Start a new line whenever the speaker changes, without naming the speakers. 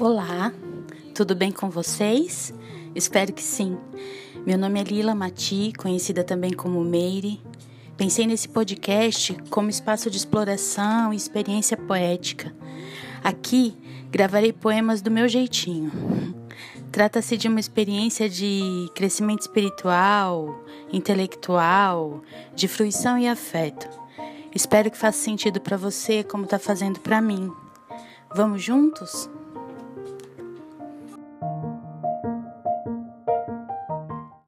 Olá, tudo bem com vocês? Espero que sim. Meu nome é Lila Mati, conhecida também como Meire. Pensei nesse podcast como espaço de exploração e experiência poética. Aqui gravarei poemas do meu jeitinho. Trata-se de uma experiência de crescimento espiritual, intelectual, de fruição e afeto. Espero que faça sentido para você como está fazendo para mim. Vamos juntos?